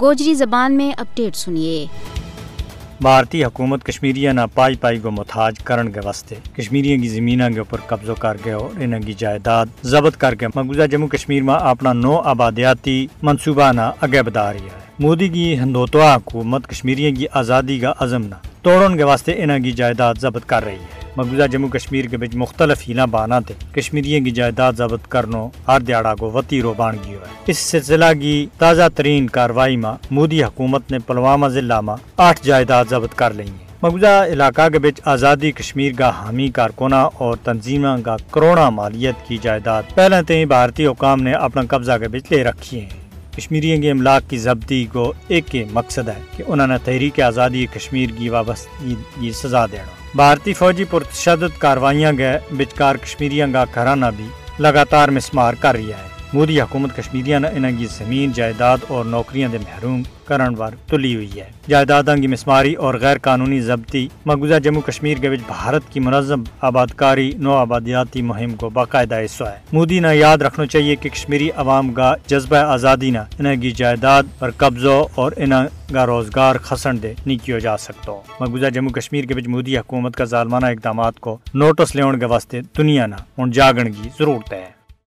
گوجری زبان میں اپڈیٹ سنیے۔ بھارتی حکومت کشمیریہ نہ پائی پائی کو محتاج کرن کے واسطے۔ کشمیریوں کی زمینوں کے اوپر قبضہ کر کے اور انہوں کی جائیداد ضبط کر کے مقبوضہ جموں کشمیر میں اپنا نو آبادیاتی منصوبہ نہ اگے بدا رہی ہے۔ مودی کی ہندوتوا حکومت کشمیریوں کی آزادی کا عزم نہ توڑن کے واسطے انہوں کی جائیداد ضبط کر رہی ہے۔ مقبوضہ جموں کشمیر کے بچ مختلف ہیلا بانا تھے۔ کشمیریوں کی جائیداد ضبط کرنو ہر دیاڑا کو وتی رو بان گئی ہے اس سلسلہ کی تازہ ترین کاروائی میں مودی حکومت نے پلوامہ ضلع میں آٹھ جائیداد ضبط کر لی ہیں۔ مقبوضہ علاقہ کے بچ آزادی، کشمیر کا حامی کارکنہ اور تنظیمہ کا کروڑا مالیت کی جائیداد۔ پہلے تھی بھارتی حکام نے اپنا قبضہ کے بچ لے رکھی ہیں۔ کشمیریوں کے املاک کی ضبطی کو ایک ہی مقصد ہے کہ انہوں نے تحریک آزادی کشمیر کی وابستگی کی سزا دینا۔ بھارتی فوجی پرتشدد کاروائیاں گئے، بچکار کشمیریوں کا گھرانہ بھی لگاتار مسمار کر رہا ہے۔ مودی حکومت کشمیریاں نے انہوں کی زمین، جائیداد اور نوکریاں دے محروم کرن وار تلی ہوئی ہے۔ جائیدادوں کی مسماری اور غیر قانونی ضبطی مقبوضہ جموں کشمیر کے بھارت کی منظم آبادکاری، نو آبادیاتی مہم کو باقاعدہ حصہ ہے۔ مودی نے یاد رکھنا چاہیے کہ کشمیری عوام کا جذبہ آزادی نہ انہیں کی جائیداد پر قبضہ اور انہیں کا روزگار خسن دے نہیں کیا جا سکتا۔ مقبوضہ جموں کشمیر کے مودی حکومت کا ظالمانہ اقدامات کو نوٹس لیون کے واسطے دنیا نہ جاگن کی ضرورت ہے۔